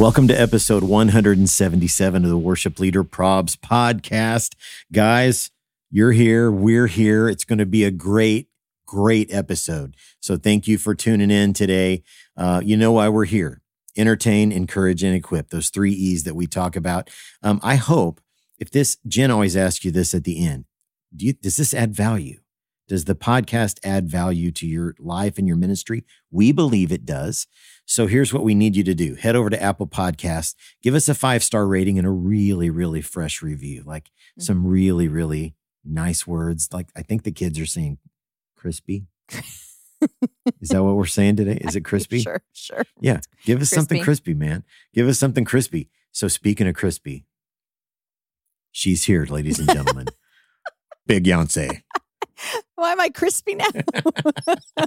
Welcome to episode 177 of the Worship Leader Probs podcast. Guys, you're here. We're here. It's going to be a great, great episode. So thank you for tuning in today. Uh, you know why we're here entertain, encourage, and equip. Those three E's that we talk about. Um, I hope if this, Jen always asks you this at the end do you, does this add value? Does the podcast add value to your life and your ministry? We believe it does. So here's what we need you to do head over to Apple Podcast, give us a five star rating and a really, really fresh review, like mm-hmm. some really, really nice words. Like I think the kids are saying crispy. Is that what we're saying today? Is it crispy? Sure, sure. Yeah. Give us crispy. something crispy, man. Give us something crispy. So speaking of crispy, she's here, ladies and gentlemen. Big Yonsei. Why am I crispy now?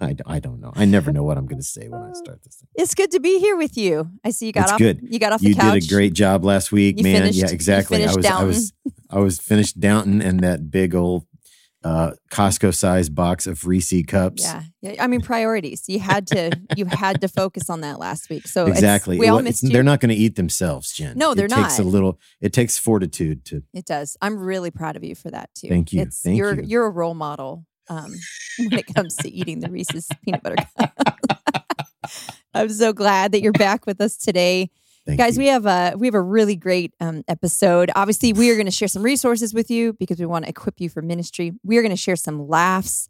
I, I don't know. I never know what I'm going to say when I start this thing. It's good to be here with you. I see you got it's off. Good. You got off you the couch. did a great job last week, you man. Finished, yeah, exactly. I was Downton. I was I was finished Downton and that big old uh, Costco sized box of Reese cups. Yeah. yeah. I mean, priorities. You had to, you had to focus on that last week. So exactly. we all missed you. They're not going to eat themselves, Jen. No, they're it not. It takes a little, it takes fortitude to. It does. I'm really proud of you for that too. Thank you. It's, Thank you're, you. You're a role model um, when it comes to eating the Reese's peanut butter cup. I'm so glad that you're back with us today. Thank Guys, you. we have a we have a really great um, episode. Obviously, we are going to share some resources with you because we want to equip you for ministry. We are going to share some laughs,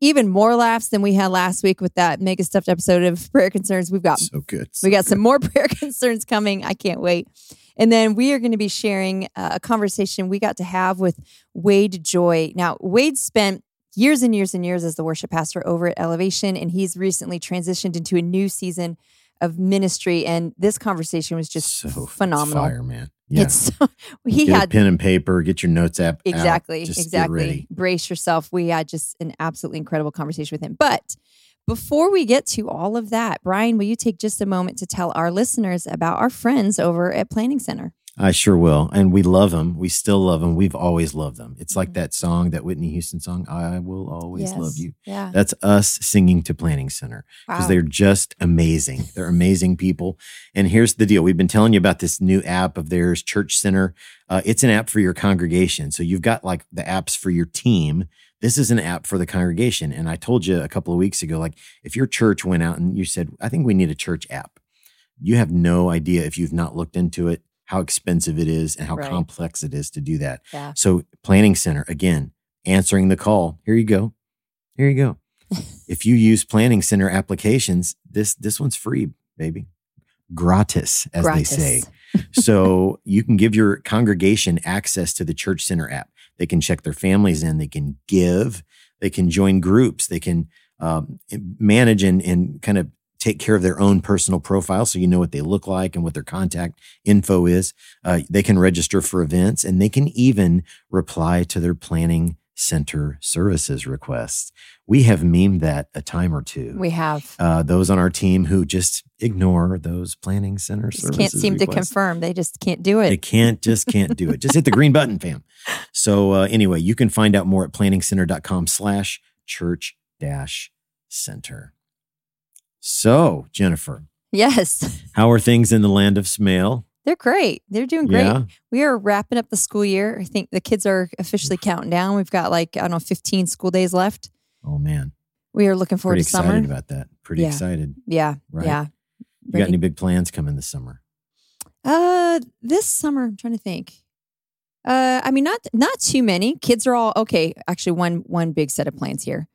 even more laughs than we had last week with that mega stuffed episode of prayer concerns. We've got so good. So we got good. some more prayer concerns coming. I can't wait. And then we are going to be sharing uh, a conversation we got to have with Wade Joy. Now, Wade spent years and years and years as the worship pastor over at Elevation, and he's recently transitioned into a new season of ministry. And this conversation was just so phenomenal. Fire, man. Yeah. It's so, he get had pen and paper. Get your notes app. exactly, out, exactly. Brace yourself. We had just an absolutely incredible conversation with him. But before we get to all of that, Brian, will you take just a moment to tell our listeners about our friends over at Planning Center? I sure will. And we love them. We still love them. We've always loved them. It's like Mhm. that song, that Whitney Houston song, I will always Yes. love you. Yeah. That's us singing to Planning Center because Wow. they're just amazing. They're amazing people. And here's the deal we've been telling you about this new app of theirs, Church Center. Uh, it's an app for your congregation. So you've got like the apps for your team. This is an app for the congregation. And I told you a couple of weeks ago, like if your church went out and you said, I think we need a church app, you have no idea if you've not looked into it, how expensive it is and how Right. complex it is to do that. Yeah. So Planning Center, again, answering the call. Here you go. Here you go. if you use Planning Center applications, this this one's free, baby. Gratis, as Gratis. they say. so you can give your congregation access to the Church Center app. They can check their families in. They can give. They can join groups. They can um, manage and, and kind of take care of their own personal profile so you know what they look like and what their contact info is. Uh, they can register for events and they can even reply to their planning center services requests. We have memed that a time or two. We have. uh, those on our team who just ignore those planning center Just services can't seem to confirm. They just can't do it. They can't, just can't do it. Just hit the green button, fam. So uh, anyway, you can find out more at planningcenter.com slash church dash center. So, Jennifer, Yes. how are things in the land of Smale? They're great. They're doing great. Yeah. We are wrapping up the school year. I think the kids are officially counting down. We've got like, I don't know, 15 school days left. Oh man, We are looking forward pretty to summer. excited about that. Pretty Yeah. excited. yeah. Right. Yeah. You got any big plans coming this summer? Uh, this summer, I'm trying to think. Uh, I mean, not not too many. Kids are all okay. Actually, one one big set of plans here.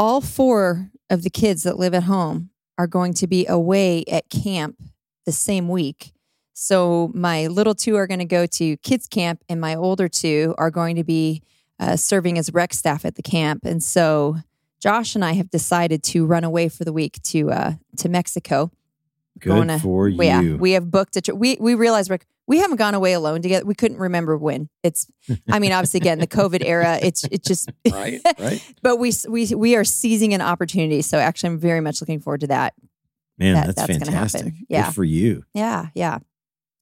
All four of the kids that live at home are going to be away at camp the same week. So my little two are going to go to kids camp, and my older two are going to be uh, serving as rec staff at the camp. And so Josh and I have decided to run away for the week to uh, to Mexico. Good to- for you. Yeah, we have booked a trip. We we realized Rick, we haven't gone away alone together. We couldn't remember when. It's, I mean, obviously, again, the COVID era. It's it's just, right, right. but we we we are seizing an opportunity. So actually, I'm very much looking forward to that. Man, That- that's, that's gonna happen. fantastic. Yeah. Good for you. Yeah, yeah.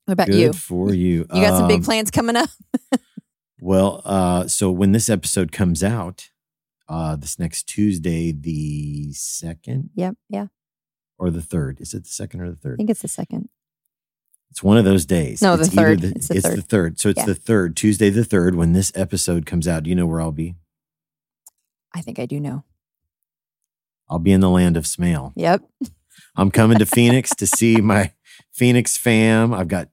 What about Good you? for you. You got some big Um, plans coming up? Well, uh, so when this episode comes out, uh, this next Tuesday, the second Yep, yeah. or the third, is it the second or the third? I think it's the second. It's one of those days. No, the It's either third. It's the third. So it's Yeah. the third, Tuesday the third, when this episode comes out. Do you know where I'll be? I think I do know. I'll be in the land of Smale. Yep. I'm coming to Phoenix to see my Phoenix fam. I've got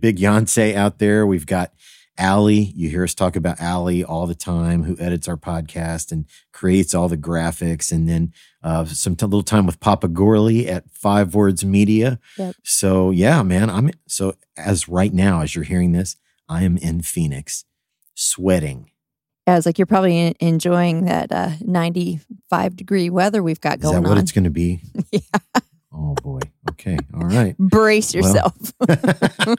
Big Yonsei out there. We've got Allie. You hear us talk about Allie all the time, who edits our podcast and creates all the graphics. And then uh, some t- little time with Papa Gorley at Five Words Media. Yep. So yeah, man. I'm so as right now, as you're hearing this, I am in Phoenix, sweating. Yeah, I was like, you're probably enjoying that uh, 95 degree weather we've got Is that what on. it's going to be? Yeah. Oh boy. Okay. All right. Brace Well- yourself.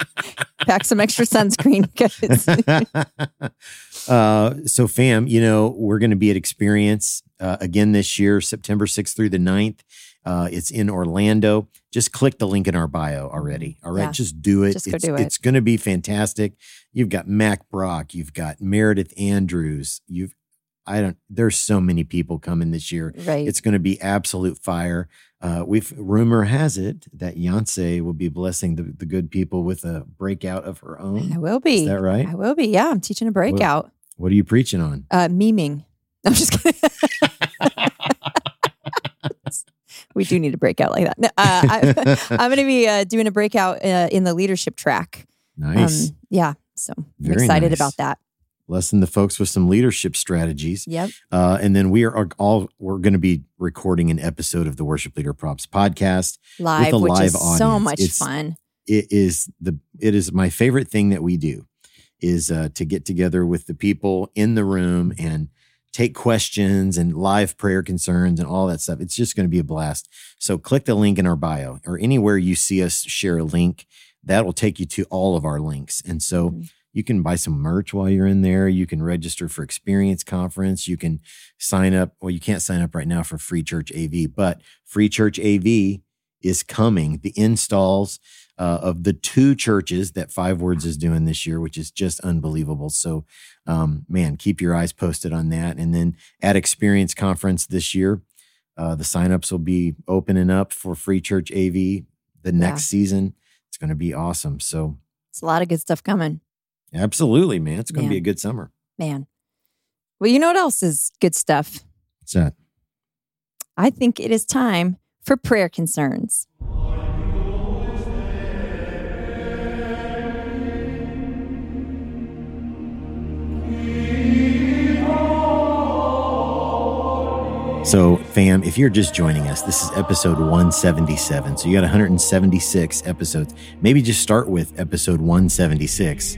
Pack some extra sunscreen. uh, so, fam, you know, we're going to be at Experience uh, again this year, September 6th through the 9th. Uh, it's in Orlando. Just click the link in our bio already. All right. Yeah. Just do it. Just it's do it. it's going to be fantastic. You've got Mack Brock. You've got Meredith Andrews. You've, I don't, there's so many people coming this year. right. It's going to be absolute fire. Uh, we've rumor has it that Yonsei will be blessing the, the good people with a breakout of her own. I will be. Is that right? I will be. Yeah, I'm teaching a breakout. What are you preaching on? Uh, memeing. I'm just kidding. we do need a breakout like that. No, uh, I, I'm going to be uh, doing a breakout uh, in the leadership track. nice. Um, yeah. So I'm Very excited nice. about that. Blessing the folks with some leadership strategies. Yep. Uh, and then we are all we're going to be recording an episode of the Worship Leader Probs podcast. Live, with a which live is so much It's- fun. It is the it is my favorite thing that we do is uh, to get together with the people in the room and take questions and live prayer concerns and all that stuff. It's just going to be a blast. So click the link in our bio or anywhere you see us share a link. That will take you to all of our links. And so Mhm. You can buy some merch while you're in there. You can register for Experience Conference. You can sign up. Well, you can't sign up right now for Free Church AV, but Free Church AV is coming. The installs uh, of the two churches that Five Words is doing this year, which is just unbelievable. So, um, man, keep your eyes posted on that. And then at Experience Conference this year, uh, the signups will be opening up for Free Church AV the next season. It's going to be awesome. So, It's a lot of good stuff coming, absolutely, man, it's going to be a good summer. man. Well, you know what else is good stuff? What's that? I think it is time for prayer concerns. So, fam, if you're just joining us, this is episode 177. So, you got 176 episodes. Maybe just start with episode 176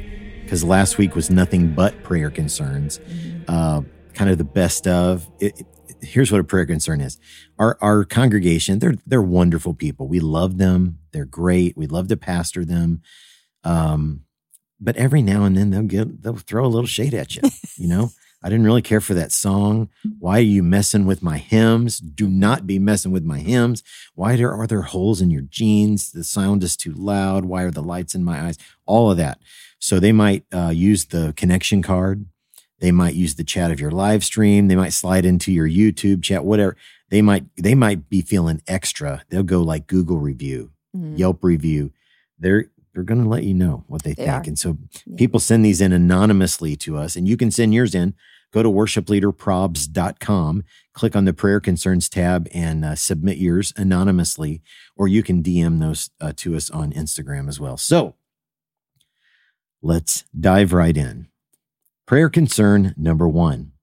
because last week was nothing but prayer concerns. Uh, kind of the best of. It, it- here's what a prayer concern is. Our our congregation, they're they're wonderful people. We love them. They're great. We love to pastor them. Um, but every now and then they'll get they'll throw a little shade at you. You know, I didn't really care for that song. Why are you messing with my hymns? Do not be messing with my hymns. Why there are there holes in your jeans? The sound is too loud. Why are the lights in my eyes? All of that. So they might uh, use the connection card. They might use the chat of your live stream. They might slide into your YouTube chat, whatever. They might they might be feeling extra. They'll go like Google review, Mhm. Yelp review. They're they're going to let you know what they, They think. are. And so Yeah. people send these in anonymously to us, and you can send yours in. Go to worshipleaderprobs.com, click on the prayer concerns tab, and uh, submit yours anonymously, or you can DM those uh, to us on Instagram as well. So let's dive right in. Prayer concern number one.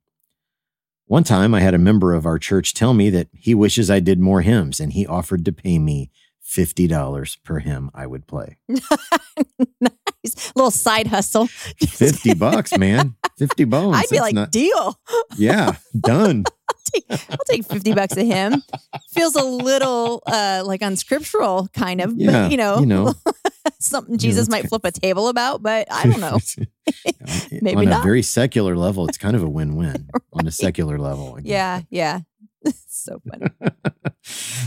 One time I had a member of our church tell me that he wishes I did more hymns, and he offered to pay me $50 per hymn I would play. nice little side hustle. 50 bucks, man. 50 bones. I'd be That's like, not- deal. yeah, done. take, I'll take 50 bucks a hymn. Feels a little uh, like unscriptural, kind of, Yeah, but you know, you know. Something Jesus it's might flip a table about, but I don't know. Maybe on a not. very secular level, it's kind of a win-win on a secular level. again. Yeah, yeah. so funny.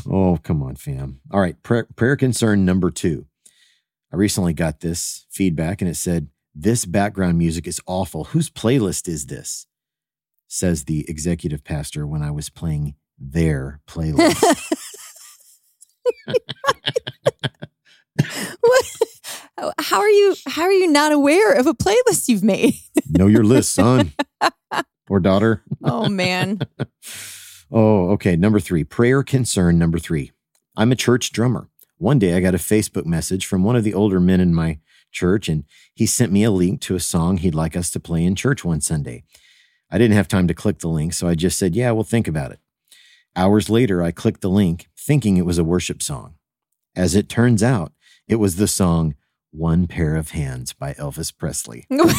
oh, come on, fam. All right. Prayer, prayer concern number two. I recently got this feedback and it said, This background music is awful. Whose playlist is this? Says the executive pastor when I was playing their playlist. What? How- How are you? How are you not aware of a playlist you've made? know your list, son or daughter. Oh man, Oh, okay. Number three, prayer concern number three. I'm a church drummer. One day I got a Facebook message from one of the older men in my church, and he sent me a link to a song he'd like us to play in church one Sunday. I didn't have time to click the link, so I just said, Yeah, we'll think about it. Hours later, I clicked the link thinking it was a worship song. As it turns out, it was the song One Pair of Hands by Elvis Presley. like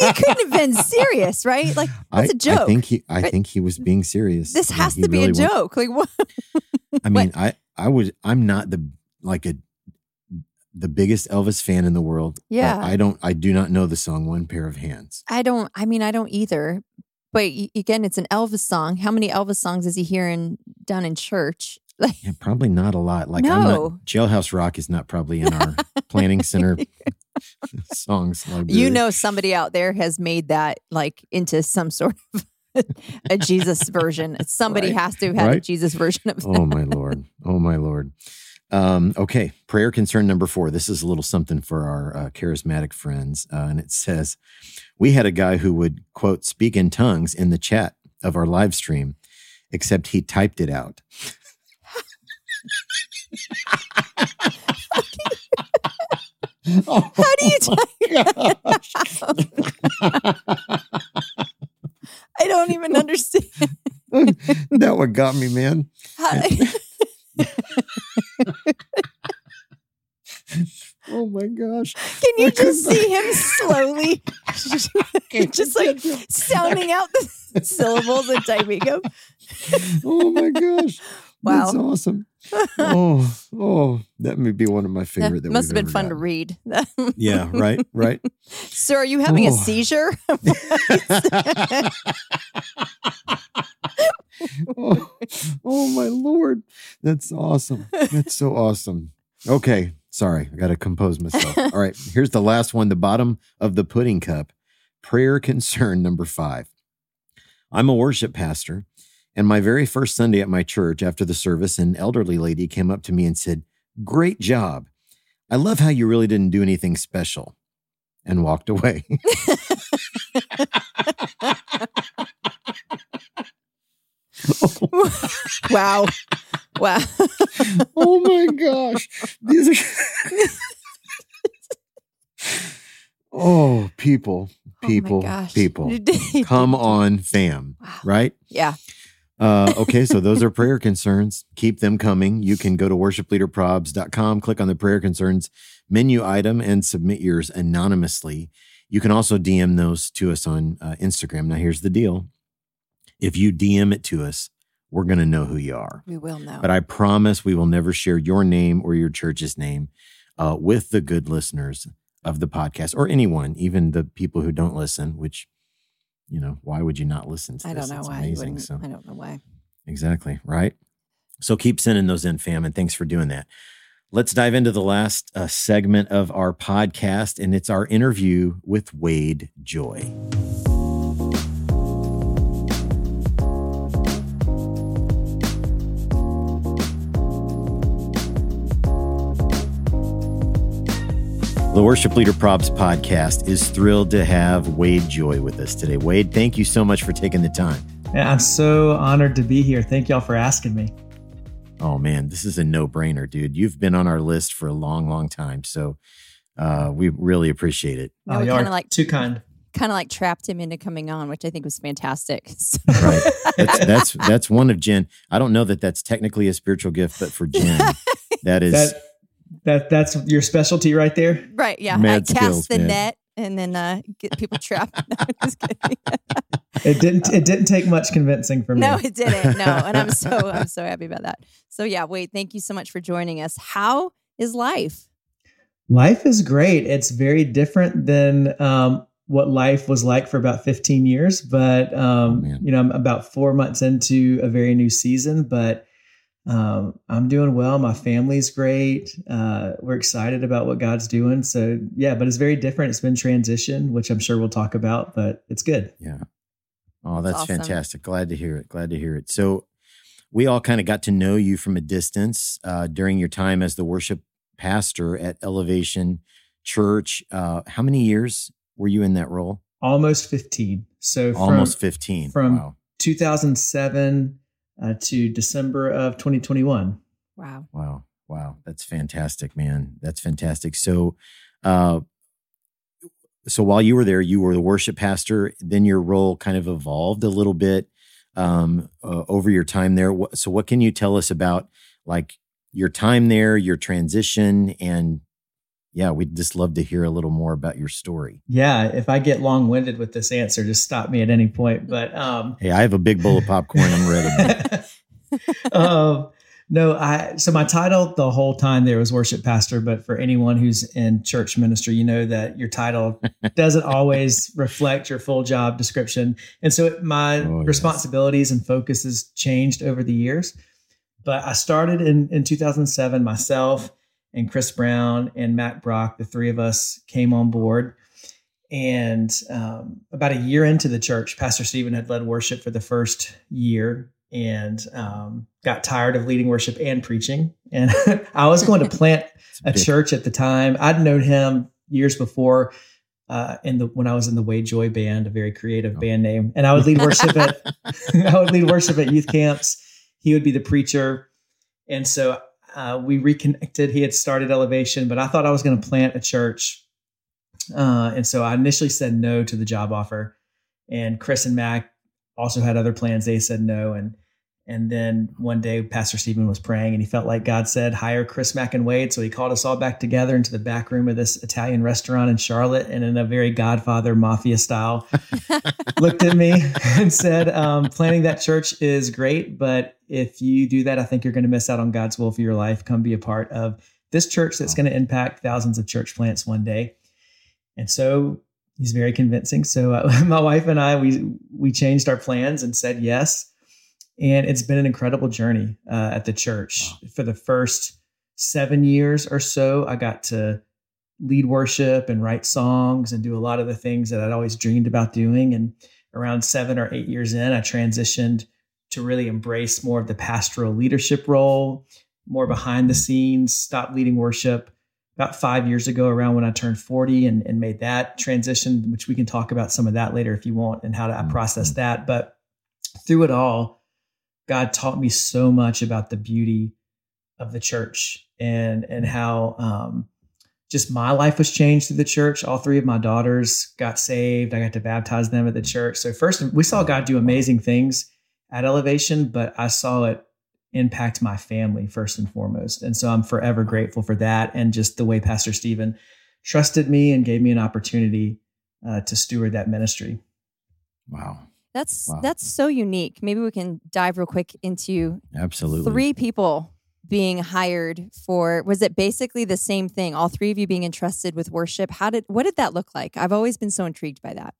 it couldn't have been serious, right? Like I, that's a joke. I think he I right? think he was being serious. this I has to be a really wa- joke. Like what? I mean, I I would I'm not the like a the biggest Elvis fan in the world. Yeah. I don't I do not know the song One Pair of Hands. I don't. I mean, I don't either. But again, it's an Elvis song. How many Elvis songs is he hearing done in church? Like, Yeah, probably not a lot. Like I'm No. not Jailhouse Rock is not probably in our planning center songs library. you know, somebody out there has made that like into some sort of a Jesus version. Somebody Right. has to have had a Jesus version of that. oh my lord. Oh my lord. Um, okay, prayer concern number four. This is a little something for our uh, charismatic friends, uh, and it says, "We had a guy who would quote speak in tongues in the chat of our live stream, except he typed it out." Oh, How do you oh type? I don't even understand. that what got me, man. Oh my gosh. can you just see him slowly, just like sounding out the syllables and typing them? Oh my gosh. Wow. That's awesome. Oh, oh, that may be one of my favorite. That must have been fun to read. Yeah, right, right. Sir, are you having a Oh. seizure? oh, oh my lord, that's awesome. That's so awesome. Okay, sorry, I got to compose myself. All right, here's the last one, the bottom of the pudding cup. Prayer concern number five. I'm a worship pastor, and my very first Sunday at my church after the service, an elderly lady came up to me and said, "Great job! I love how you really didn't do anything special," and walked away. wow. Wow. oh my gosh. These are Oh, people, oh people, oh people. Come on, fam. Wow. Right? Yeah. Uh, okay, so those are prayer concerns. Keep them coming. You can go to worshipleaderprobs.com, click on the prayer concerns menu item, and submit yours anonymously. You can also DM those to us on uh, Instagram. Now, here's the deal if you DM it to us, we're going to know who you are. We will know. But I promise we will never share your name or your church's name uh, with the good listeners of the podcast or anyone, even the people who don't listen, which, you know, why would you not listen to I this? don't know It's why. amazing. So I don't know why. exactly, right? So keep sending those in, fam, and thanks for doing that. Let's dive into the last uh, segment of our podcast, and it's our interview with Wade Joy. The Worship Leader Probs podcast is thrilled to have Wade Joy with us today. Wade, thank you so much for taking the time. Yeah, I'm so honored to be here. Thank y'all for asking me. Oh man, this is a no-brainer, dude. You've been on our list for a long, long time, so uh, we really appreciate it. Yeah, Oh, we y'all kinda are like- too kind. Kind of like trapped him into coming on, which I think was fantastic. So- Right? That's that's that's one of Jen. I don't know that that's technically a spiritual gift, but for Jen, that is That that that's your specialty right there. right. Yeah. I Mad cast skills, the man. net and then uh, get people trapped. it didn't. It didn't take much convincing for me. No, it didn't. No, and I'm so I'm so happy about that. So yeah, Wade. Thank you so much for joining us. How is life? Life is great. It's very different than um, what life was like for about 15 years, but um, oh, you know, I'm about four months into a very new season, but um, I'm doing well. My family's great. Uh, we're excited about what God's doing. So yeah, but it's very different. It's been transition, which I'm sure we'll talk about, but it's good. Yeah. Oh, that's awesome. fantastic. Glad to hear it. Glad to hear it. So we all kind of got to know you from a distance uh, during your time as the worship pastor at Elevation Church. Uh, how many years were you in that role? Almost 15. So almost 15. From wow. 2007 uh, to December of 2021. Wow. Wow. Wow. That's fantastic, man. That's fantastic. So, uh, so while you were there, you were the worship pastor. Then your role kind of evolved a little bit um, uh, over your time there. So, what can you tell us about like your time there, your transition, and yeah, we'd just love to hear a little more about your story. Yeah, if I get long winded with this answer, just stop me at any point. But um, hey, I have a big bowl of popcorn. I'm ready. um, no, I so my title the whole time there was worship pastor, but for anyone who's in church ministry, you know that your title doesn't always reflect your full job description, and so my oh, responsibilities yes. and focus has changed over the years. But I started in in 2007 myself and Chris Brown and Mack Brock, the three of us came on board. And um, about a year into the church, Pastor Steven had led worship for the first year and um, got tired of leading worship and preaching. And I was going to plant a church at the time. I'd known him years before. Uh, in the when I was in the Wade Joy band, a very creative oh. band name, and I would lead worship at I would lead worship at youth camps. He would be the preacher, and so uh, we reconnected. He had started Elevation, but I thought I was going to plant a church. Uh, and so I initially said no to the job offer. And Chris and Mac also had other plans. They said no. And and then one day, Pastor Steven was praying and he felt like God said, hire Chris Mack and Wade. So he called us all back together into the back room of this Italian restaurant in Charlotte and in a very Godfather mafia style, looked at me and said, um, planning that church is great. But if you do that, I think you're going to miss out on God's will for your life. Come be a part of this church that's going to impact thousands of church plants one day. And so he's very convincing. So uh, my wife and I, we, we changed our plans and said yes and it's been an incredible journey uh, at the church. Wow. For the first seven years or so, I got to lead worship and write songs and do a lot of the things that I'd always dreamed about doing. And around seven or eight years in, I transitioned to really embrace more of the pastoral leadership role, more behind the scenes, stop leading worship about five years ago, around when I turned 40 and, and made that transition, which we can talk about some of that later if you want and how to mm-hmm. process that. But through it all, God taught me so much about the beauty of the church and and how um, just my life was changed through the church. All three of my daughters got saved. I got to baptize them at the church. So first, we saw God do amazing things at Elevation, but I saw it impact my family first and foremost. And so I'm forever grateful for that and just the way Pastor Steven trusted me and gave me an opportunity uh, to steward that ministry. Wow. That's wow. that's so unique. Maybe we can dive real quick into absolutely three people being hired for was it basically the same thing all three of you being entrusted with worship how did what did that look like i've always been so intrigued by that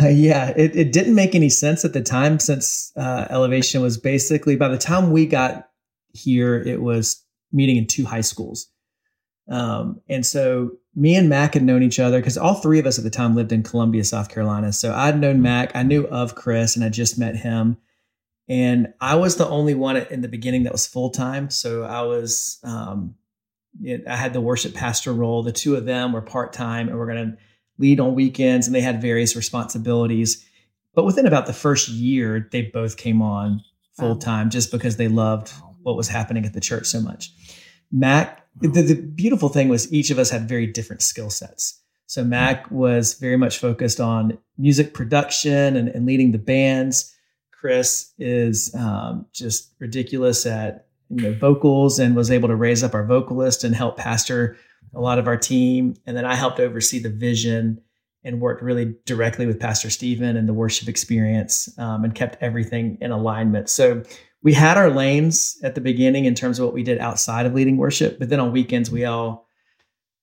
uh, yeah it, it didn't make any sense at the time since uh, elevation was basically by the time we got here it was meeting in two high schools um, and so me and Mac had known each other because all three of us at the time lived in Columbia, South Carolina. So I'd known Mac, I knew of Chris, and I just met him. And I was the only one in the beginning that was full time. So I was, um, I had the worship pastor role. The two of them were part time and we're going to lead on weekends, and they had various responsibilities. But within about the first year, they both came on full time just because they loved what was happening at the church so much. Mac the, the beautiful thing was each of us had very different skill sets. So Mac was very much focused on music production and, and leading the bands. Chris is um, just ridiculous at you know vocals and was able to raise up our vocalist and help pastor a lot of our team. And then I helped oversee the vision and worked really directly with Pastor Steven and the worship experience um, and kept everything in alignment. So we had our lanes at the beginning in terms of what we did outside of leading worship, but then on weekends we all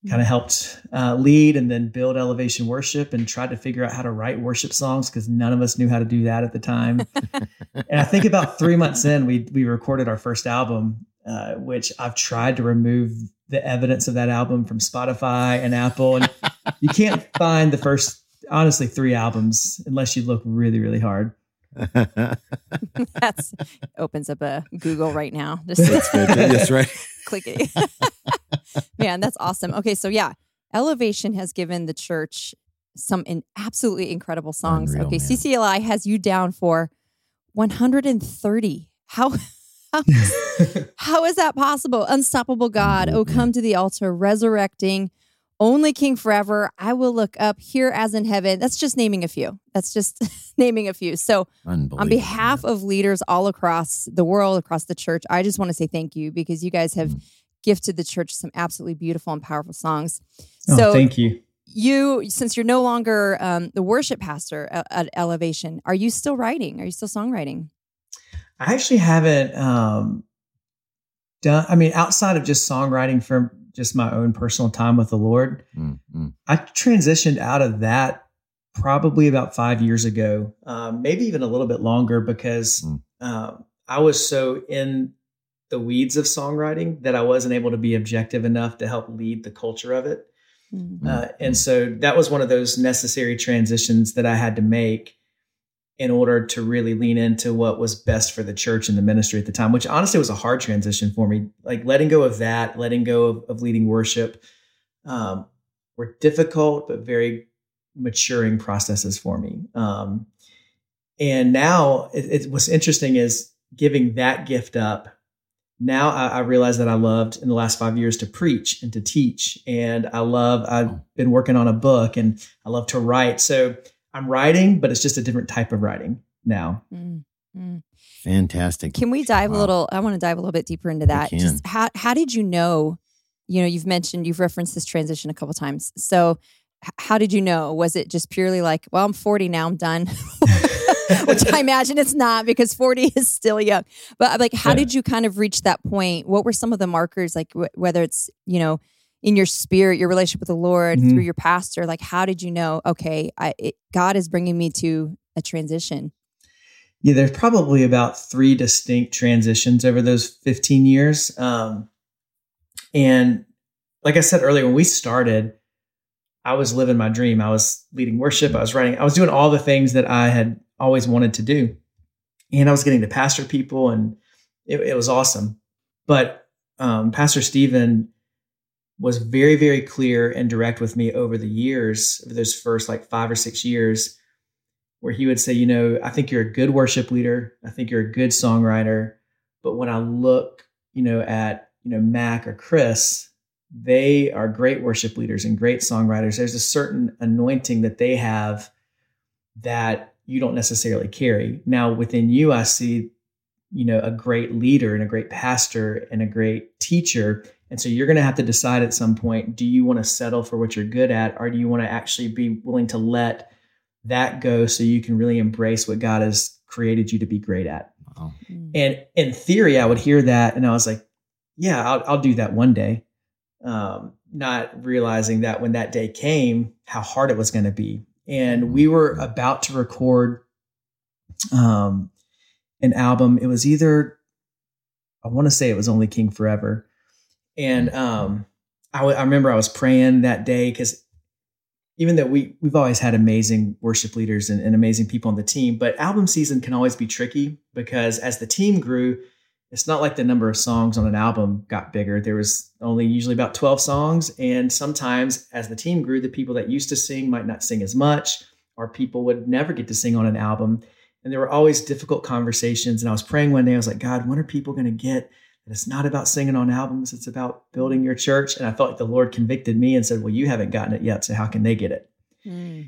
kind of helped uh, lead and then build elevation worship and tried to figure out how to write worship songs because none of us knew how to do that at the time. and I think about three months in, we we recorded our first album, uh, which I've tried to remove the evidence of that album from Spotify and Apple, and you can't find the first honestly three albums unless you look really really hard. That's opens up a Google right now. Just that's, that's right. click it. Man, that's awesome. Okay, so yeah, Elevation has given the church some in absolutely incredible songs. Unreal, okay, man. CCLI has you down for 130. How how, how is that possible? Unstoppable God, oh come to the altar, resurrecting, only King forever. I will look up here as in heaven. That's just naming a few. That's just naming a few. So, on behalf of leaders all across the world, across the church, I just want to say thank you because you guys have mm. gifted the church some absolutely beautiful and powerful songs. Oh, so, thank you. You, since you're no longer um, the worship pastor at, at, Elevation, are you still writing? Are you still songwriting? I actually haven't um, done. I mean, outside of just songwriting for just my own personal time with the Lord. Mm-hmm. I transitioned out of that probably about five years ago, um, maybe even a little bit longer, because mm. um, I was so in the weeds of songwriting that I wasn't able to be objective enough to help lead the culture of it. Mm-hmm. Uh, and so that was one of those necessary transitions that I had to make in order to really lean into what was best for the church and the ministry at the time, which honestly was a hard transition for me. Like letting go of that, letting go of, of leading worship, um, were difficult but very maturing processes for me. Um, and now it, it, what's interesting is giving that gift up. Now I, I realize that I loved in the last five years to preach and to teach, and I love. I've been working on a book, and I love to write. So I'm writing, but it's just a different type of writing now. Mm-hmm. Fantastic. Can we dive wow. a little? I want to dive a little bit deeper into that. Just how how did you know? You know, you've mentioned you've referenced this transition a couple times. So, how did you know? Was it just purely like, well, I'm 40 now, I'm done? Which I imagine it's not because 40 is still young. But like, how yeah. did you kind of reach that point? What were some of the markers, like w- whether it's you know in your spirit, your relationship with the Lord mm-hmm. through your pastor? Like, how did you know? Okay, I, it, God is bringing me to a transition. Yeah, there's probably about three distinct transitions over those 15 years. Um, and like I said earlier, when we started, I was living my dream. I was leading worship. I was writing. I was doing all the things that I had always wanted to do, and I was getting to pastor people, and it, it was awesome. But um, Pastor Steven was very, very clear and direct with me over the years, over those first like five or six years, where he would say, you know, I think you're a good worship leader. I think you're a good songwriter. But when I look, you know, at, you know, Mac or Chris, they are great worship leaders and great songwriters. There's a certain anointing that they have that you don't necessarily carry. Now, within you, I see, you know, a great leader and a great pastor and a great teacher and so you're going to have to decide at some point do you want to settle for what you're good at, or do you want to actually be willing to let that go so you can really embrace what God has created you to be great at? Wow. Hmm. And in theory, I would hear that and I was like, yeah, I'll, I'll do that one day. Um, not realizing that when that day came, how hard it was going to be. And we were about to record um, an album. It was either, I want to say it was only King Forever and um, I, w- I remember I was praying that day because even though we we've always had amazing worship leaders and, and, amazing people on the team, but album season can always be tricky because as the team grew, it's not like the number of songs on an album got bigger. There was only usually about 12 songs. And sometimes as the team grew, the people that used to sing might not sing as much, or people would never get to sing on an album. And there were always difficult conversations. And I was praying one day, I was like, God, when are people going to get and it's not about singing on albums, it's about building your church. And I felt like the Lord convicted me and said, Well, you haven't gotten it yet. So how can they get it? Mm.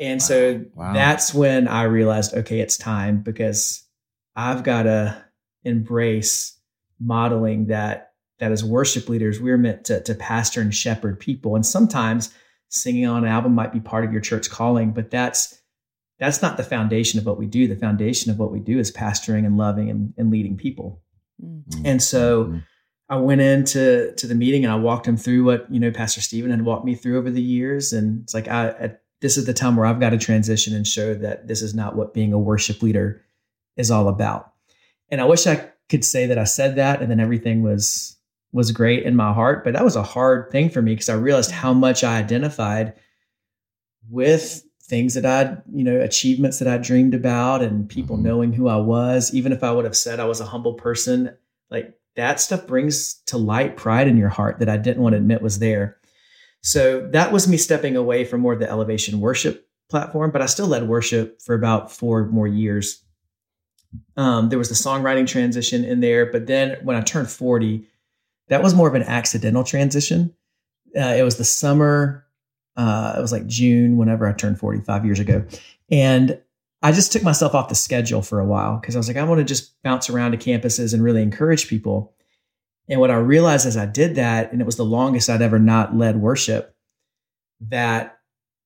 And wow. so wow. that's when I realized, okay, it's time because I've got to embrace modeling that that as worship leaders, we're meant to, to pastor and shepherd people. And sometimes singing on an album might be part of your church calling, but that's that's not the foundation of what we do. The foundation of what we do is pastoring and loving and, and leading people. Mm-hmm. And so mm-hmm. I went into to the meeting and I walked him through what you know Pastor Steven had walked me through over the years, and it's like I, I this is the time where I've got to transition and show that this is not what being a worship leader is all about. And I wish I could say that I said that and then everything was was great in my heart, but that was a hard thing for me because I realized how much I identified with things that I'd, you know, achievements that I dreamed about and people mm-hmm. knowing who I was, even if I would have said I was a humble person, like that stuff brings to light pride in your heart that I didn't want to admit was there. So that was me stepping away from more of the elevation worship platform, but I still led worship for about four more years. Um, there was the songwriting transition in there, but then when I turned 40, that was more of an accidental transition. Uh, it was the summer, uh, it was like June, whenever I turned 45 years ago. And I just took myself off the schedule for a while because I was like, I want to just bounce around to campuses and really encourage people. And what I realized as I did that, and it was the longest I'd ever not led worship, that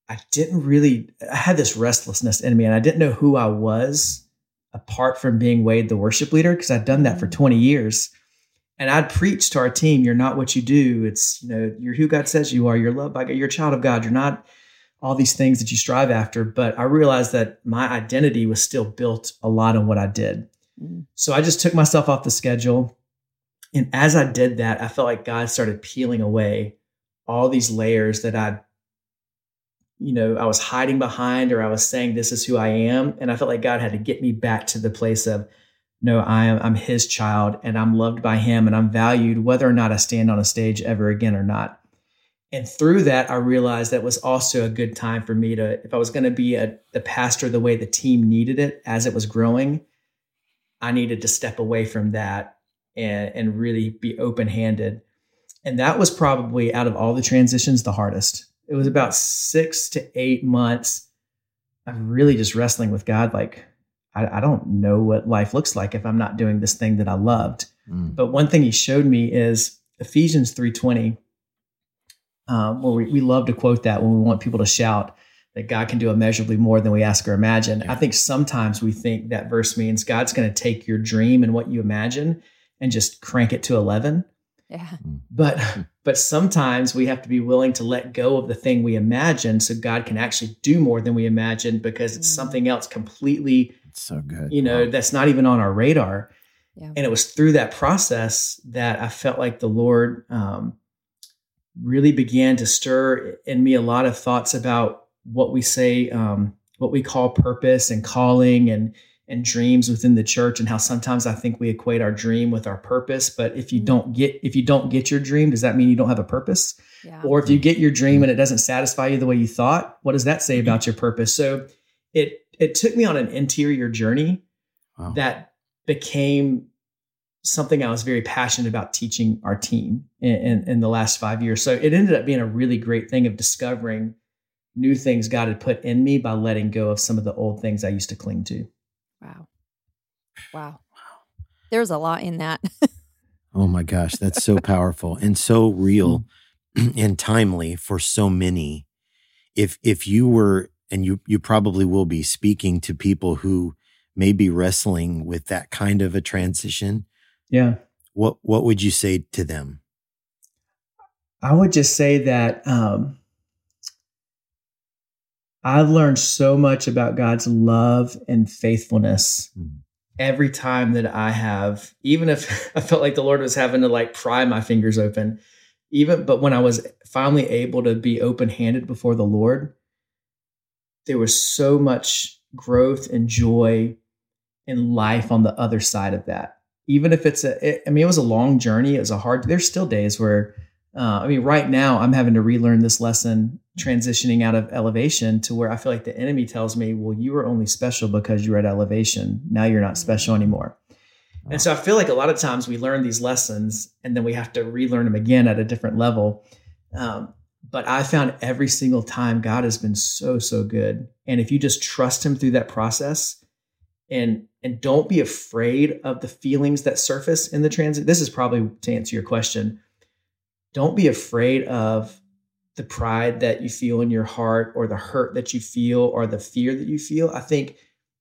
I didn't really, I had this restlessness in me and I didn't know who I was apart from being Wade, the worship leader, because I'd done that for mm. 20 years. And I'd preach to our team, you're not what you do. It's, you know, you're who God says you are. You're loved by God. You're a child of God. You're not all these things that you strive after. But I realized that my identity was still built a lot on what I did. Mm. So I just took myself off the schedule. And as I did that, I felt like God started peeling away all these layers that I'd, you know, I was hiding behind or I was saying, this is who I am. And I felt like God had to get me back to the place of, no, I am, I'm his child and I'm loved by him and I'm valued whether or not I stand on a stage ever again or not. And through that, I realized that was also a good time for me to, if I was going to be a, the pastor the way the team needed it as it was growing, I needed to step away from that and, and really be open handed. And that was probably out of all the transitions, the hardest. It was about six to eight months of really just wrestling with God. Like, I, I don't know what life looks like if I'm not doing this thing that I loved. Mm. But one thing he showed me is Ephesians 3.20, um, where we, we love to quote that when we want people to shout that God can do immeasurably more than we ask or imagine. Yeah. I think sometimes we think that verse means God's going to take your dream and what you imagine and just crank it to 11. Yeah. Hmm. But but sometimes we have to be willing to let go of the thing we imagine so God can actually do more than we imagine because it's mm. something else completely it's so good. You know, wow. that's not even on our radar. Yeah. And it was through that process that I felt like the Lord um, really began to stir in me a lot of thoughts about what we say, um, what we call purpose and calling and and dreams within the church and how sometimes I think we equate our dream with our purpose. But if you mm-hmm. don't get if you don't get your dream, does that mean you don't have a purpose? Yeah. Or if you get your dream and it doesn't satisfy you the way you thought, what does that say mm-hmm. about your purpose? So it it took me on an interior journey wow. that became something I was very passionate about teaching our team in, in, in, the last five years. So it ended up being a really great thing of discovering new things God had put in me by letting go of some of the old things I used to cling to. Wow. Wow. Wow. There's a lot in that. oh my gosh, that's so powerful and so real mm. and timely for so many. If if you were and you you probably will be speaking to people who may be wrestling with that kind of a transition. Yeah. What what would you say to them? I would just say that um, I've learned so much about God's love and faithfulness mm. every time that I have, even if I felt like the Lord was having to like pry my fingers open, even, but when I was finally able to be open handed before the Lord, there was so much growth and joy and life on the other side of that. Even if it's a, it, I mean, it was a long journey. It was a hard, there's still days where uh, I mean, right now I'm having to relearn this lesson, transitioning out of elevation to where I feel like the enemy tells me, well, you were only special because you were at elevation. Now you're not special anymore. Wow. And so I feel like a lot of times we learn these lessons and then we have to relearn them again at a different level. Um, but I found every single time God has been so, so good. And if you just trust him through that process and and don't be afraid of the feelings that surface in the transit. This is probably to answer your question don't be afraid of the pride that you feel in your heart or the hurt that you feel or the fear that you feel. I think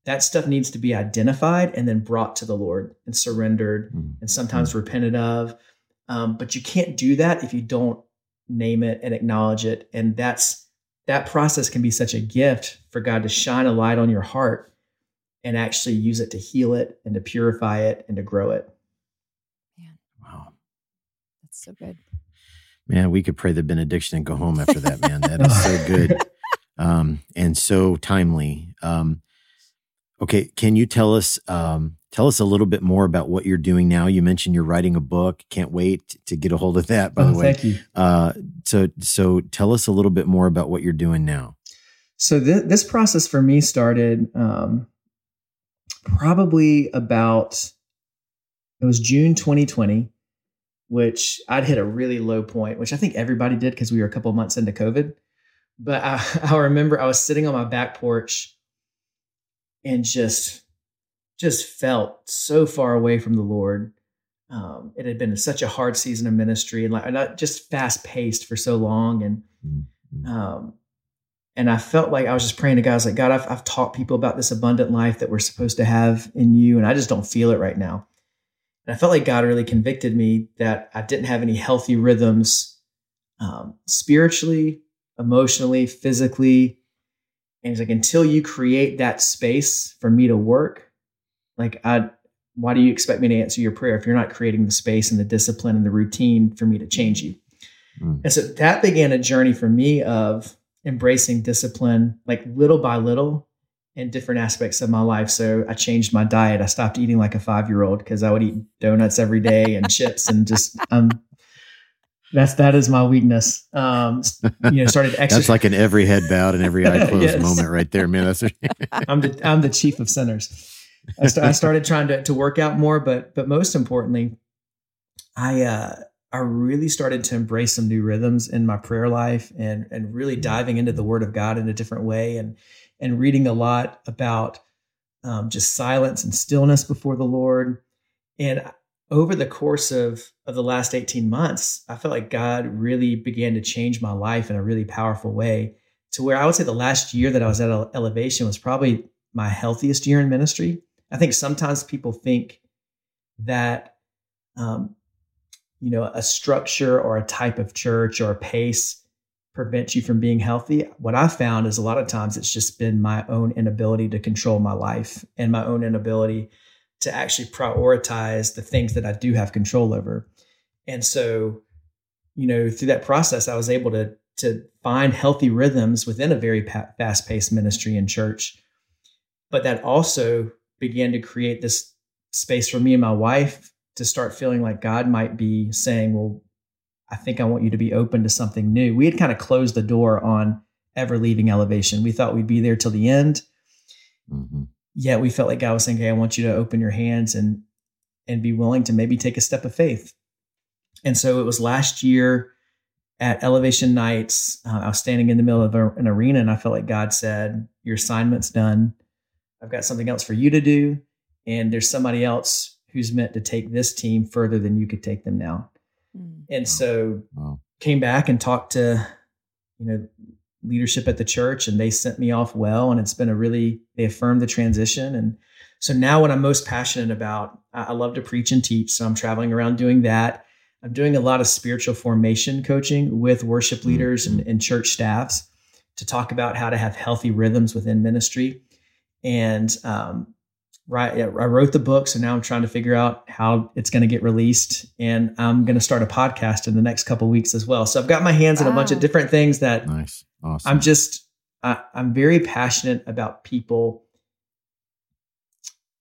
that stuff needs to be identified and then brought to the Lord and surrendered Mm. and sometimes repented of. Um, but you can't do that if you don't name it and acknowledge it. And that's that process can be such a gift for God to shine a light on your heart and actually use it to heal it and to purify it and to grow it. Yeah. Wow. That's so good. Man, we could pray the benediction and go home after that, man. That is so good. Um, and so timely. Um, okay, can you tell us um, tell us a little bit more about what you're doing now? You mentioned you're writing a book. Can't wait to get a hold of that, by Oh, the way. thank you. Uh, so so tell us a little bit more about what you're doing now. So th- this process for me started um, probably about it was June 2020, which I'd hit a really low point, which I think everybody did because we were a couple months into COVID. But I, I remember I was sitting on my back porch and just just felt so far away from the Lord. Um, it had been such a hard season of ministry and like not just fast paced for so long and Mhm. um, and I felt like I was just praying to God. I was like, God, I've, I've taught people about this abundant life that we're supposed to have in you, and I just don't feel it right now. And I felt like God really convicted me that I didn't have any healthy rhythms um, spiritually, emotionally, physically. And he's like, until you create that space for me to work, like, I, why do you expect me to answer your prayer if you're not creating the space and the discipline and the routine for me to change you? Mm. And so that began a journey for me of embracing discipline, like little by little in different aspects of my life. So I changed my diet. I stopped eating like a five year old because I would eat donuts every day and chips and just, um, that's, that is my weakness. Um, you know, started That's like an every head bowed and every eye closed Yes. moment right there, man. That's I'm the, I'm the chief of sinners. I, st- I started trying to, to work out more, but, but most importantly, I, uh, I really started to embrace some new rhythms in my prayer life and and really diving into the Word of God in a different way and and reading a lot about um, just silence and stillness before the Lord. And over the course of of the last eighteen months, I felt like God really began to change my life in a really powerful way. To where I would say the last year that I was at Elevation was probably my healthiest year in ministry. I think sometimes people think that um, you know, a structure or a type of church or a pace prevents you from being healthy. What I found is a lot of times it's just been my own inability to control my life and my own inability to actually prioritize the things that I do have control over. And so, you know, through that process, I was able to to find healthy rhythms within a very pa- fast-paced ministry and church. But that also began to create this space for me and my wife to start feeling like God might be saying, Well, I think I want you to be open to something new. We had kind of closed the door on ever leaving elevation. We thought we'd be there till the end. Mhm. Yet we felt like God was saying, Hey, I want you to open your hands and and be willing to maybe take a step of faith. And so it was last year at Elevation Nights. Uh, I was standing in the middle of a, an arena and I felt like God said, Your assignment's done. I've got something else for you to do. And there's somebody else who's meant to take this team further than you could take them now. Mm. And so Wow. came back and talked to, you know, leadership at the church and they sent me off well. And it's been a really, they affirmed the transition. And so now what I'm most passionate about, I love to preach and teach. So I'm traveling around doing that. I'm doing a lot of spiritual formation coaching with worship leaders and, and church staffs to talk about how to have healthy rhythms within ministry. And um, right, I wrote the book, so now I'm trying to figure out how it's going to get released, and I'm going to start a podcast in the next couple weeks as well. So I've got my hands in a bunch of different things that Nice. Awesome. I'm just I, I'm very passionate about people,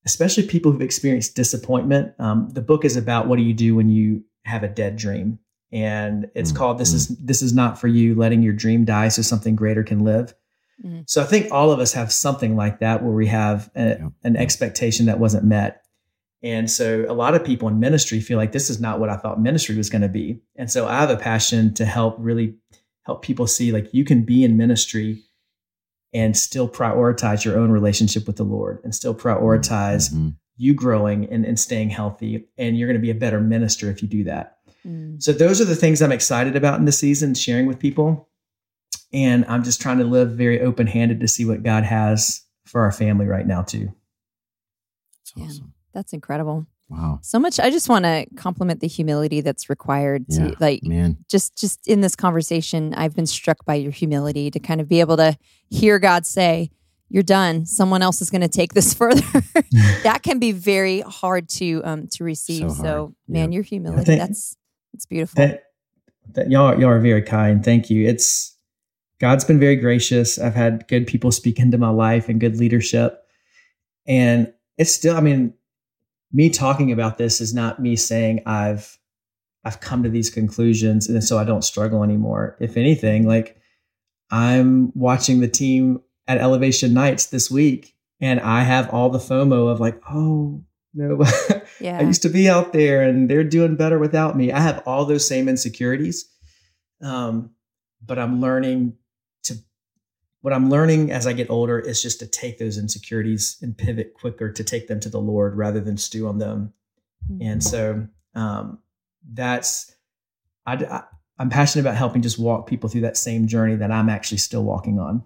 especially people who've experienced disappointment. Um, the book is about what do you do when you have a dead dream, and it's Mm, called "This is This is not for you." Letting your dream die so something greater can live. Mm. So I think all of us have something like that where we have a, Yeah. an expectation that wasn't met. And so a lot of people in ministry feel like this is not what I thought ministry was going to be. And so I have a passion to help really help people see like you can be in ministry and still prioritize your own relationship with the Lord and still prioritize Mhm. you growing and, and staying healthy. And you're going to be a better minister if you do that. Mm. So those are the things I'm excited about in this season, sharing with people. And I'm just trying to live very open handed to see what God has for our family right now too. That's Yeah. awesome. That's incredible. Wow. So much. I just want to compliment the humility that's required to Yeah, like Man. just just in this conversation i've been struck by your humility to kind of be able to hear god say you're done someone else is going to take this further that can be very hard to um to receive So so, man Yeah. your humility think that's it's beautiful That that y'all y'all are very kind. Thank you. It's God's been very gracious. I've had good people speak into my life and good leadership. And it's still, I mean, me talking about this is not me saying I've I've come to these conclusions and so I don't struggle anymore. If anything, like I'm watching the team at Elevation Nights this week and I have all the FOMO of like, oh no, yeah I used to be out there and they're doing better without me. I have all those same insecurities. Um, but I'm learning what I'm learning as I get older is just to take those insecurities and pivot quicker to take them to the Lord rather than stew on them. Mhm. And so um, that's, I, I, I'm passionate about helping just walk people through that same journey that I'm actually still walking on.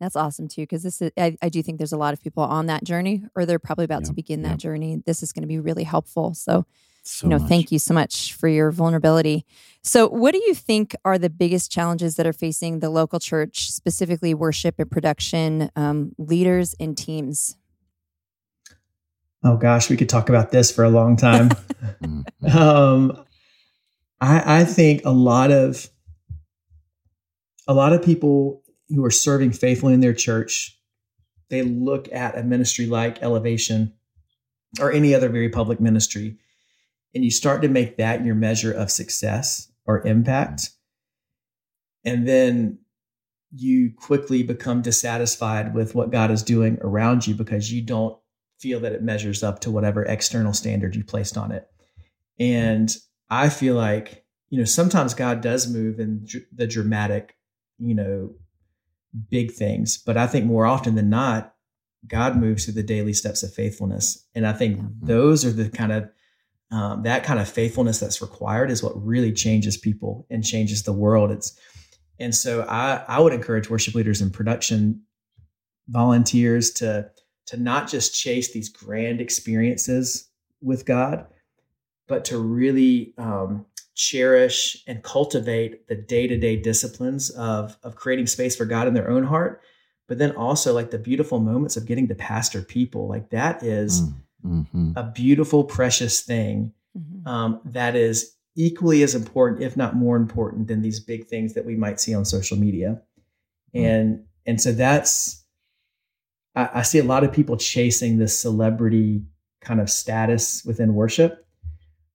that's awesome too because this is I, I do think there's a lot of people on that journey or they're probably about to Yep, begin that journey this is going to be really helpful so So you know much. thank you so much for your vulnerability so what do you think are the biggest challenges that are facing the local church specifically worship and production um, leaders and teams Oh gosh, we could talk about this for a long time. Mm, um, I, I think a lot of a lot of people who are serving faithfully in their church, they look at a ministry like Elevation or any other very public ministry, and you start to make that your measure of success or impact, and then you quickly become dissatisfied with what God is doing around you because you don't feel that it measures up to whatever external standard you placed on it. And I feel like, you know, sometimes God does move in the dramatic, you know, big things, but I think more often than not, God moves through the daily steps of faithfulness. And I think Yeah. those are the kind of um, that kind of faithfulness that's required is what really changes people and changes the world. It's and so I I would encourage worship leaders and production volunteers to to not just chase these grand experiences with God, but to really um, cherish and cultivate the day to day disciplines of of creating space for God in their own heart, but then also like the beautiful moments of getting to pastor people. Like that is mm, mhm. a beautiful, precious thing Mhm. um, that is equally as important, if not more important, than these big things that we might see on social media. Mm. And and so that's I, I see a lot of people chasing this celebrity kind of status within worship.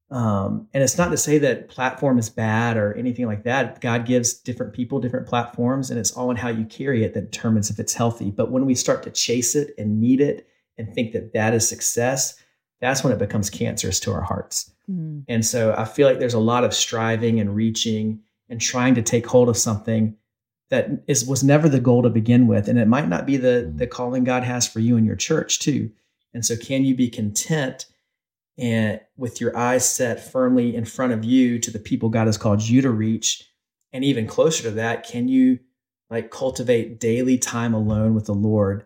Um, and it's not to say that platform is bad or anything like that. God gives different people different platforms, and it's all in how you carry it that determines if it's healthy. But when we start to chase it and need it and think that that is success, that's when it becomes cancerous to our hearts. Mm. And so I feel like there's a lot of striving and reaching and trying to take hold of something that is was never the goal to begin with. And it might not be the the calling God has for you in your church too. And so can you be content and with your eyes set firmly in front of you to the people God has called you to reach? And even closer to that, can you like cultivate daily time alone with the Lord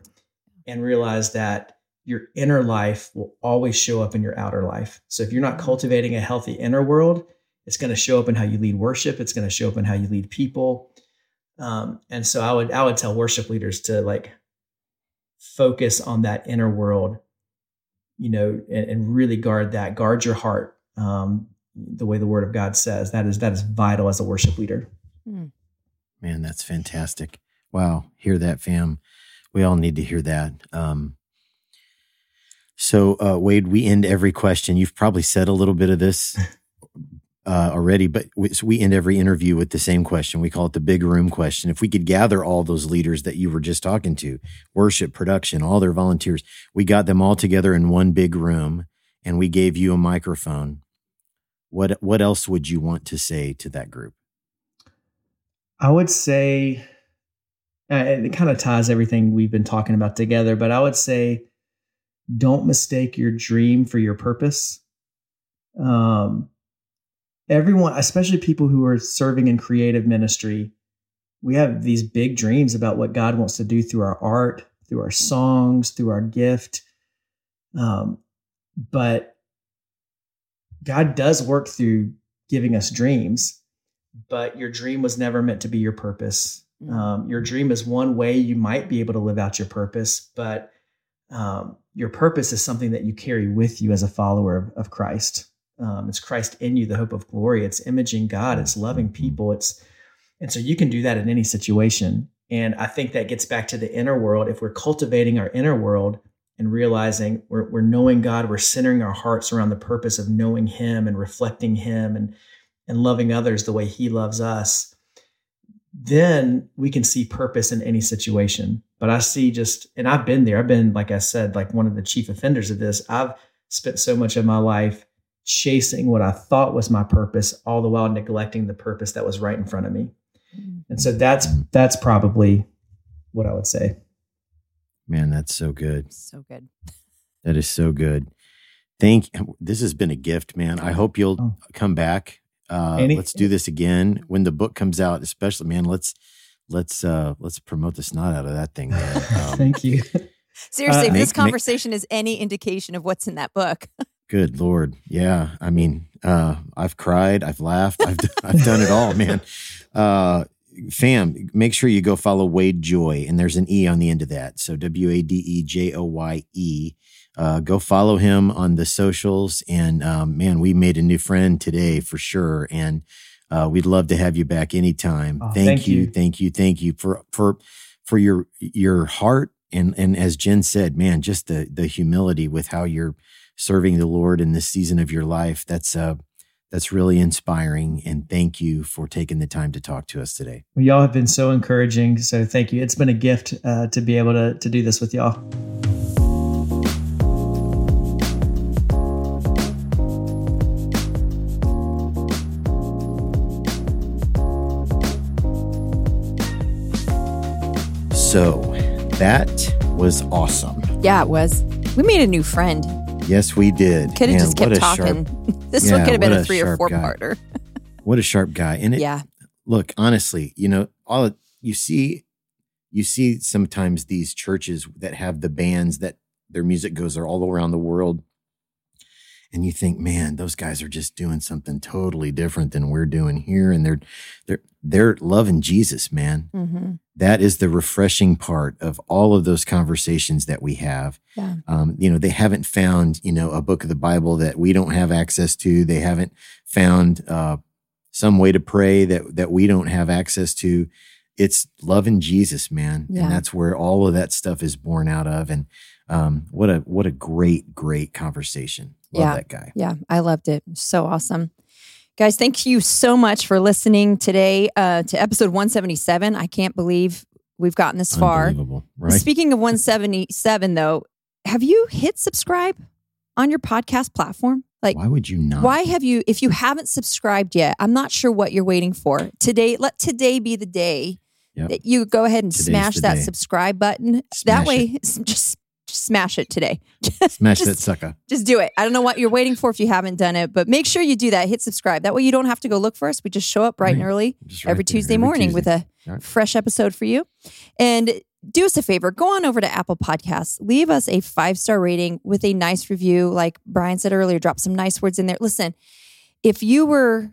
and realize that your inner life will always show up in your outer life. So if you're not cultivating a healthy inner world, it's going to show up in how you lead worship. It's going to show up in how you lead people. Um, and so I would I would tell worship leaders to like focus on that inner world, you know, and, and really guard that. Guard your heart, um, the way the Word of God says. That is that is vital as a worship leader. Man, that's fantastic. Wow. Hear that, fam. We all need to hear that. Um, so, uh, Wade, we end every question. You've probably said a little bit of this uh, already, but we, so we end every interview with the same question. We call it the big room question. If we could gather all those leaders that you were just talking to, worship, production, all their volunteers, we got them all together in one big room and we gave you a microphone. What, what else would you want to say to that group? I would say uh, it kind of ties everything we've been talking about together, but I would say don't mistake your dream for your purpose. Um, everyone, especially people who are serving in creative ministry, we have these big dreams about what God wants to do through our art, through our songs, through our gift. Um, but God does work through giving us dreams, but your dream was never meant to be your purpose. Mm. Um, your dream is one way you might be able to live out your purpose, but um, your purpose is something that you carry with you as a follower of, of Christ. Um, it's Christ in you, the hope of glory. It's imaging God. It's loving people. It's and so you can do that in any situation. And I think that gets back to the inner world. If we're cultivating our inner world and realizing we're, we're knowing God, we're centering our hearts around the purpose of knowing Him and reflecting Him and and loving others the way He loves us, then we can see purpose in any situation. But I see just, and I've been there. I've been, like I said, like one of the chief offenders of this. I've spent so much of my life chasing what I thought was my purpose, all the while neglecting the purpose that was right in front of me. And so that's that's probably what I would say. Man, that's so good. So good. That is so good. Thank. This has been a gift, man. I hope you'll Oh. come back. Uh, Any- let's do this again when the book comes out. Especially, man. Let's let's uh let's promote the snot out of that thing. Um, Thank you. Seriously, if this make- conversation is any indication of what's in that book, Good Lord. Yeah. I mean, uh, I've cried, I've laughed, I've, I've done it all, man. Uh, fam, make sure you go follow Wade Joye, and there's an E on the end of that. So W A D E J O Y E. Uh, go follow him on the socials. And um, man, we made a new friend today for sure. And uh, we'd love to have you back anytime. Oh, thank, thank you, you. thank you, thank you for for for your your heart and and as Jen said, man, just the the humility with how you're serving the Lord in this season of your life. That's uh that's really inspiring. And thank you for taking the time to talk to us today. Well, y'all have been so encouraging. So thank you. It's been a gift uh, to be able to to do this with y'all. So that was awesome. yeah, it was. We made a new friend. Yes, we did. Could have just kept a sharp- talking. this Yeah, one could have been a three or four guy. parter. what a sharp guy. And it, Yeah. look honestly you know all you see you see sometimes these churches that have the bands that their music goes all around the world and you think man those guys are just doing something totally different than we're doing here and they're they're they're loving jesus man. Hmm that is the refreshing part of all of those conversations that we have. Yeah. um, you know they haven't found you know a book of the bible that we don't have access to. They haven't found uh, some way to pray that that we don't have access to. It's loving jesus man Yeah. and that's where all of that stuff is born out of and um, what a what a great great conversation love Yeah. that guy Yeah, I loved it. So awesome. Guys, thank you so much for listening today uh, to episode 177. I can't believe we've gotten this far. right Speaking of 177, though, have you hit subscribe on your podcast platform? Like, why would you not why have you, if you haven't subscribed yet, I'm not sure what you're waiting for. Today, let today be the day Yep. that you go ahead and Today's smash that day. subscribe button. Smash that way, s- just, just smash it today. smash just- that sucker just do it. I don't know what you're waiting for if you haven't done it, but make sure you do that. Hit subscribe. That way you don't have to go look for us. We just show up bright and early right every Tuesday morning with a Right. fresh episode for you. And do us a favor, go on over to Apple Podcasts, leave us a five star rating with a nice review. Like Brian said earlier, drop some nice words in there. Listen, if you were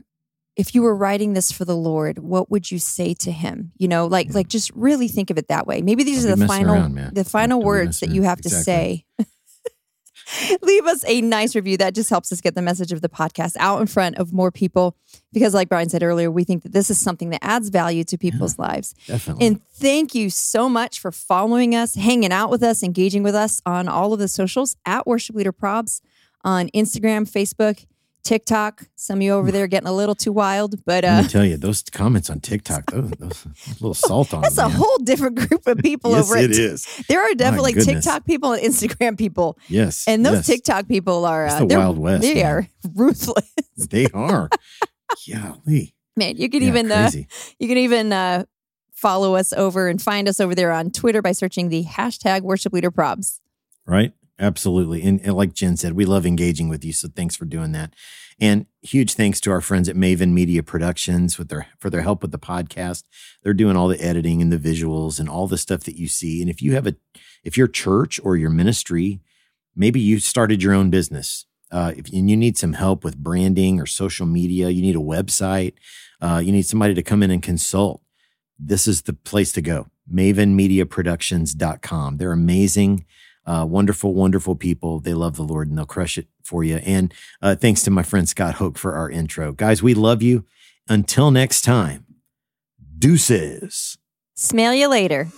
if you were writing this for the Lord, what would you say to him? You know, like Yeah. like just really think of it that way. Maybe these Don't are the final around, the final Don't words that you have to say. Leave us a nice review. That just helps us get the message of the podcast out in front of more people. Because, like Brian said earlier, we think that this is something that adds value to people's lives. definitely And thank you so much for following us, hanging out with us, engaging with us on all of the socials at Worship Leader Probs on Instagram, Facebook, TikTok. Some of you over there getting a little too wild, but Let uh, me tell you, those comments on TikTok, those, those a little salt on that's them. a man. whole different group of people yes, over it is. There are definitely. TikTok people and Instagram people, Yes, and those yes, TikTok people are uh, the Wild West, They man. are ruthless, they are. Golly, man. You can Yeah, even uh, you can even uh, follow us over and find us over there on Twitter by searching the hashtag Worship Leader Probs. right? Absolutely. And, and, like Jen said, we love engaging with you. So thanks for doing that. And huge thanks to our friends at Maven Media Productions with their for their help with the podcast. They're doing all the editing and the visuals and all the stuff that you see. And if you have a if your church or your ministry, maybe you started your own business. Uh, if and you need some help with branding or social media, you need a website, uh, you need somebody to come in and consult. This is the place to go. MavenMediaProductions.com. They're amazing. Uh, wonderful, wonderful people. They love the Lord and they'll crush it for you. And uh, thanks to my friend Scott Hook for our intro. Guys, we love you. Until next time, deuces. Smell you later.